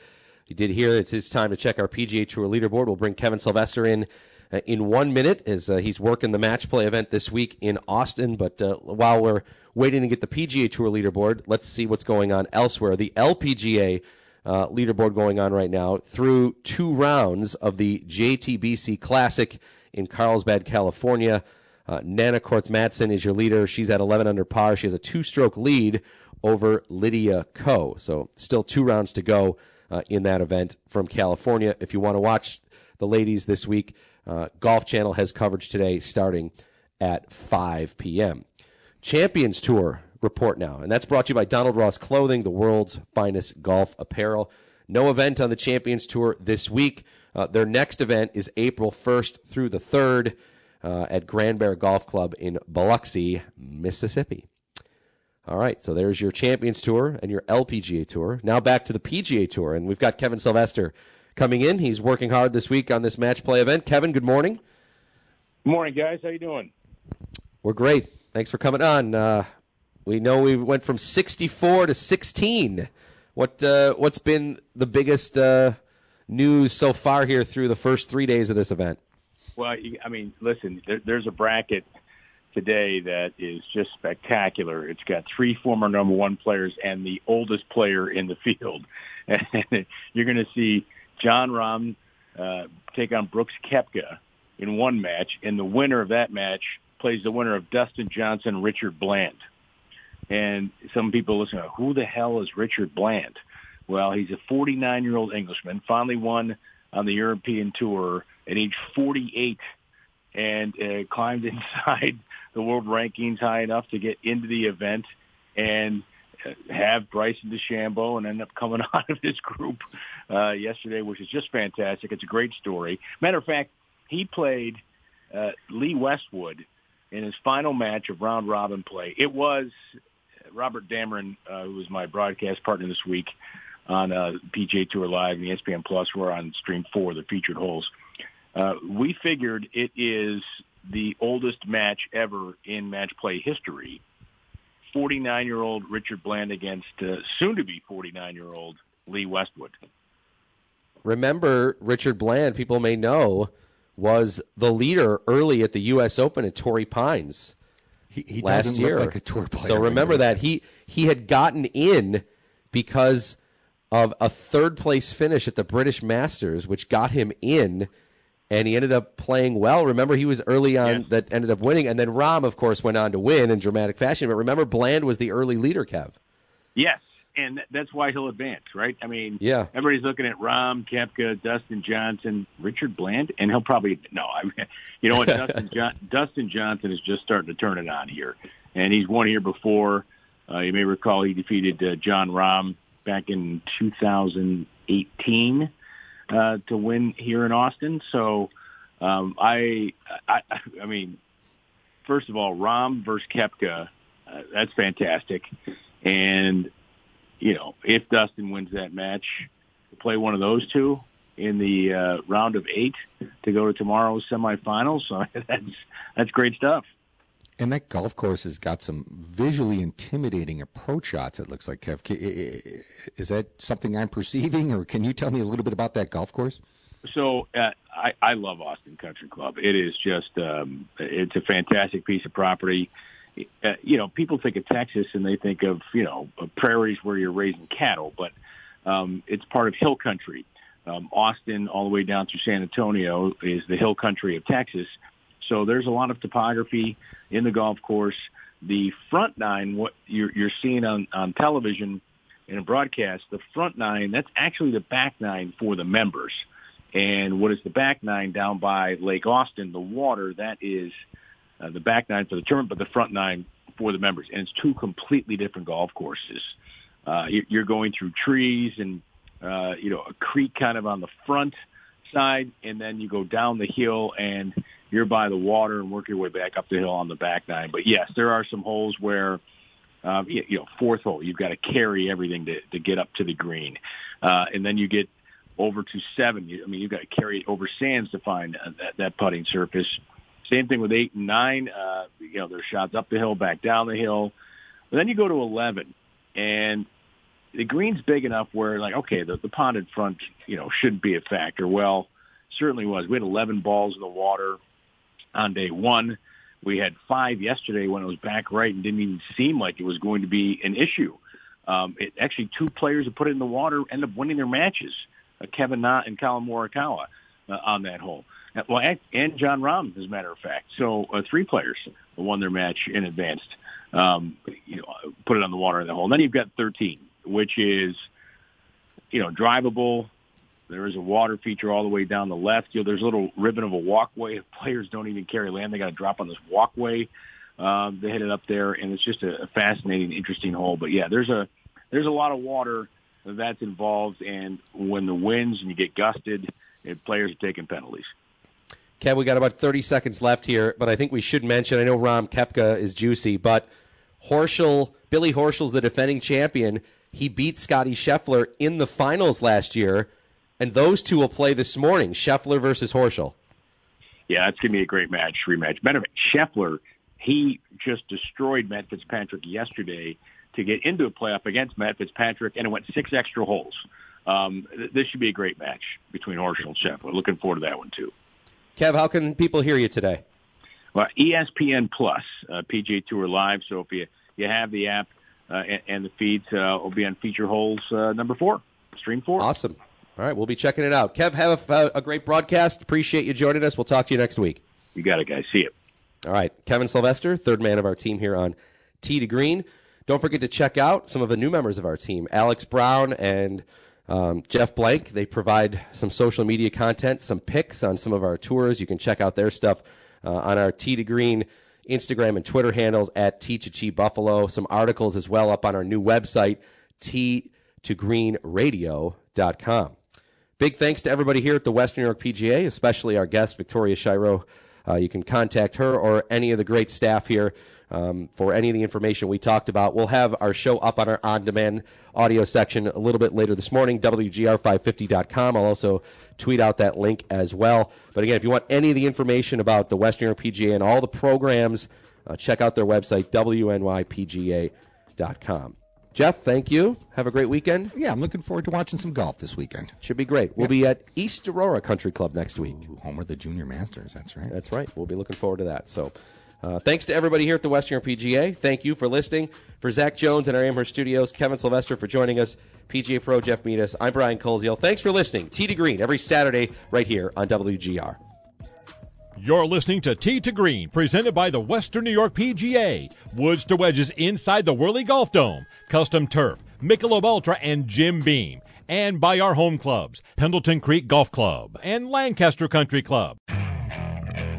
You did hear it's his time to check our PGA Tour leaderboard. We'll bring Kevin Sylvester in uh, in one minute as uh, he's working the match play event this week in Austin. But uh, while we're waiting to get the PGA Tour leaderboard, let's see what's going on elsewhere. The LPGA uh, leaderboard going on right now through two rounds of the JTBC Classic in Carlsbad, California. Uh, Nanna Koerstz Madsen is your leader. She's at 11 under par. She has a two stroke lead over Lydia Ko. So still two rounds to go uh, in that event from California. If you want to watch the ladies this week, uh, Golf Channel has coverage today starting at 5 p.m. Champions Tour report now. And that's brought to you by Donald Ross Clothing, the world's finest golf apparel. No event on the Champions Tour this week. Uh, their next event is April 1st through the 3rd uh, at Grand Bear Golf Club in Biloxi, Mississippi. All right, so there's your Champions Tour and your LPGA Tour. Now back to the PGA Tour, and we've got Kevin Sylvester coming in. He's working hard this week on this match play event. Kevin, good morning. Good morning, guys. How you doing? We're great. Thanks for coming on. Uh, we know we went from 64 to 16. What uh, what's been the biggest uh, news so far here through the first three days of this event? Well, I mean, listen, there, there's a bracket today that is just spectacular. It's got three former number one players and the oldest player in the field. *laughs* And you're going to see Jon Rahm uh, take on Brooks Koepka in one match, and the winner of that match plays the winner of Dustin Johnson, Richard Bland. And some people listen, who the hell is Richard Bland? Well, he's a 49-year-old Englishman, finally won on the European Tour at age 48 and uh, climbed *laughs* inside the world rankings high enough to get into the event and uh, have Bryson DeChambeau and end up coming *laughs* out of his group uh, yesterday, which is just fantastic. It's a great story. Matter of fact, he played uh, Lee Westwood in his final match of round robin play. It was Robert Damron, uh, who was my broadcast partner this week on uh, PGA Tour Live and ESPN Plus. We're on Stream Four, the featured holes. Uh, we figured it is the oldest match ever in match play history. 49-year-old Richard Bland against uh, soon-to-be 49-year-old Lee Westwood. Remember, Richard Bland, people may know, was the leader early at the U.S. Open at Torrey Pines he, he last year. like a tour player. So remember that he he had gotten in because of a third place finish at the British Masters, which got him in, and he ended up playing well. Remember, he was early on yes. that ended up winning, and then Rahm, of course, went on to win in dramatic fashion. But remember, Bland was the early leader, Kev. Yes, and that's why he'll advance, right? I mean, yeah. everybody's looking at Rahm, Koepka, Dustin Johnson, Richard Bland, and he'll probably no. I mean, you know what? *laughs* Dustin, John, Dustin Johnson is just starting to turn it on here, and he's won here before. Uh, you may recall he defeated uh, Jon Rahm back in 2018 uh, to win here in Austin. So, um, I, I, I mean, first of all, Rahm versus Koepka, uh, that's fantastic, and you know, if Dustin wins that match, play one of those two in the uh, round of eight to go to tomorrow's semifinals. *laughs* So that's that's great stuff. And that golf course has got some visually intimidating approach shots. It looks like Kev. Is that something I'm perceiving, or can you tell me a little bit about that golf course? So uh, I, I love Austin Country Club. It is just um, it's a fantastic piece of property you know, people think of Texas and they think of, you know, prairies where you're raising cattle, but um, it's part of hill country. Um, Austin, all the way down to San Antonio, is the hill country of Texas. So there's a lot of topography in the golf course. The front nine, what you're, you're seeing on, on television, in a broadcast, the front nine, that's actually the back nine for the members. And what is the back nine down by Lake Austin, the water, that is uh, the back nine for the tournament, but the front nine for the members. And it's two completely different golf courses. Uh, you're going through trees and, uh, you know, a creek kind of on the front side, and then you go down the hill and you're by the water and work your way back up the hill on the back nine. But yes, there are some holes where, um, you, you know, fourth hole, you've got to carry everything to, to get up to the green. Uh, and then you get over to seven. I mean, you've got to carry it over sands to find uh, that, that putting surface. Same thing with eight and nine. Uh, you know, there's shots up the hill, back down the hill. But then you go to 11 and the green's big enough where like, okay, the, the pond in front, you know, shouldn't be a factor. Well, certainly was. We had 11 balls in the water on day one. We had five yesterday when it was back right and didn't even seem like it was going to be an issue. Um, it actually two players that put it in the water end up winning their matches. Uh, Kevin Na and Collin Morikawa uh, on that hole. Uh, well, and, Jon Rahm, as a matter of fact. So uh, three players won their match in advance. Um, you know, put it on the water in the hole. And then you've got 13, which is, you know, drivable. There is a water feature all the way down the left. You know, there's a little ribbon of a walkway. *laughs* Players don't even carry land; they got to drop on this walkway. Um, they hit it up there, and it's just a, a fascinating, interesting hole. But yeah, there's a there's a lot of water that's involved, and when the winds and you get gusted, it, players are taking penalties. Kev, we got about 30 seconds left here, but I think we should mention. I know Rahm Koepka is juicy, but Horschel, Billy Horschel's the defending champion. He beat Scotty Scheffler in the finals last year, and those two will play this morning. Scheffler versus Horschel. Yeah, that's gonna be a great match, rematch. Fact, Scheffler, he just destroyed Matt Fitzpatrick yesterday to get into a playoff against Matt Fitzpatrick, and it went six extra holes. Um, this should be a great match between Horschel and Scheffler. Looking forward to that one too. Kev, how can people hear you today? Well, ESPN Plus, uh, PGA Tour Live. So if you you have the app uh, and, and, the feeds, uh, will be on feature holes uh, number four, stream four. Awesome. All right, we'll be checking it out. Kev, have a, a great broadcast. Appreciate you joining us. We'll talk to you next week. You got it, guys. See you. All right, Kevin Sylvester, third man of our team here on Tee to Green. Don't forget to check out some of the new members of our team, Alex Brown and um, Jeff Blank. They provide some social media content, some pics on some of our tours. You can check out their stuff uh, on our Tee to Green Instagram and Twitter handles at T to T Buffalo. Some articles as well up on our new website, T to greenradio.com. Big thanks to everybody here at the Western New York PGA, especially our guest, Victoria Shiro. Uh, you can contact her or any of the great staff here um, for any of the information we talked about. We'll have our show up on our on demand audio section a little bit later this morning, WGR550.com. I'll also tweet out that link as well. But again, if you want any of the information about the Western Europe PGA and all the programs, uh, check out their website, WNYPGA.com. Jeff, thank you. Have a great weekend. Yeah, I'm looking forward to watching some golf this weekend. Should be great. We'll be at East Aurora Country Club next week. Ooh, home of the Junior Masters. That's right. That's right. We'll be looking forward to that. So, uh, thanks to everybody here at the Western PGA. Thank you for listening. For Zach Jones and our Amherst studios, Kevin Sylvester for joining us, PGA Pro Jeff Meadus. I'm Brian Koziol. Thanks for listening. Tee to Green every Saturday right here on WGR. You're listening to Tee to Green, presented by the Western New York PGA. Woods to wedges inside the Whirly Golf Dome, custom turf, Michelob Ultra, and Jim Beam. And by our home clubs, Pendleton Creek Golf Club and Lancaster Country Club.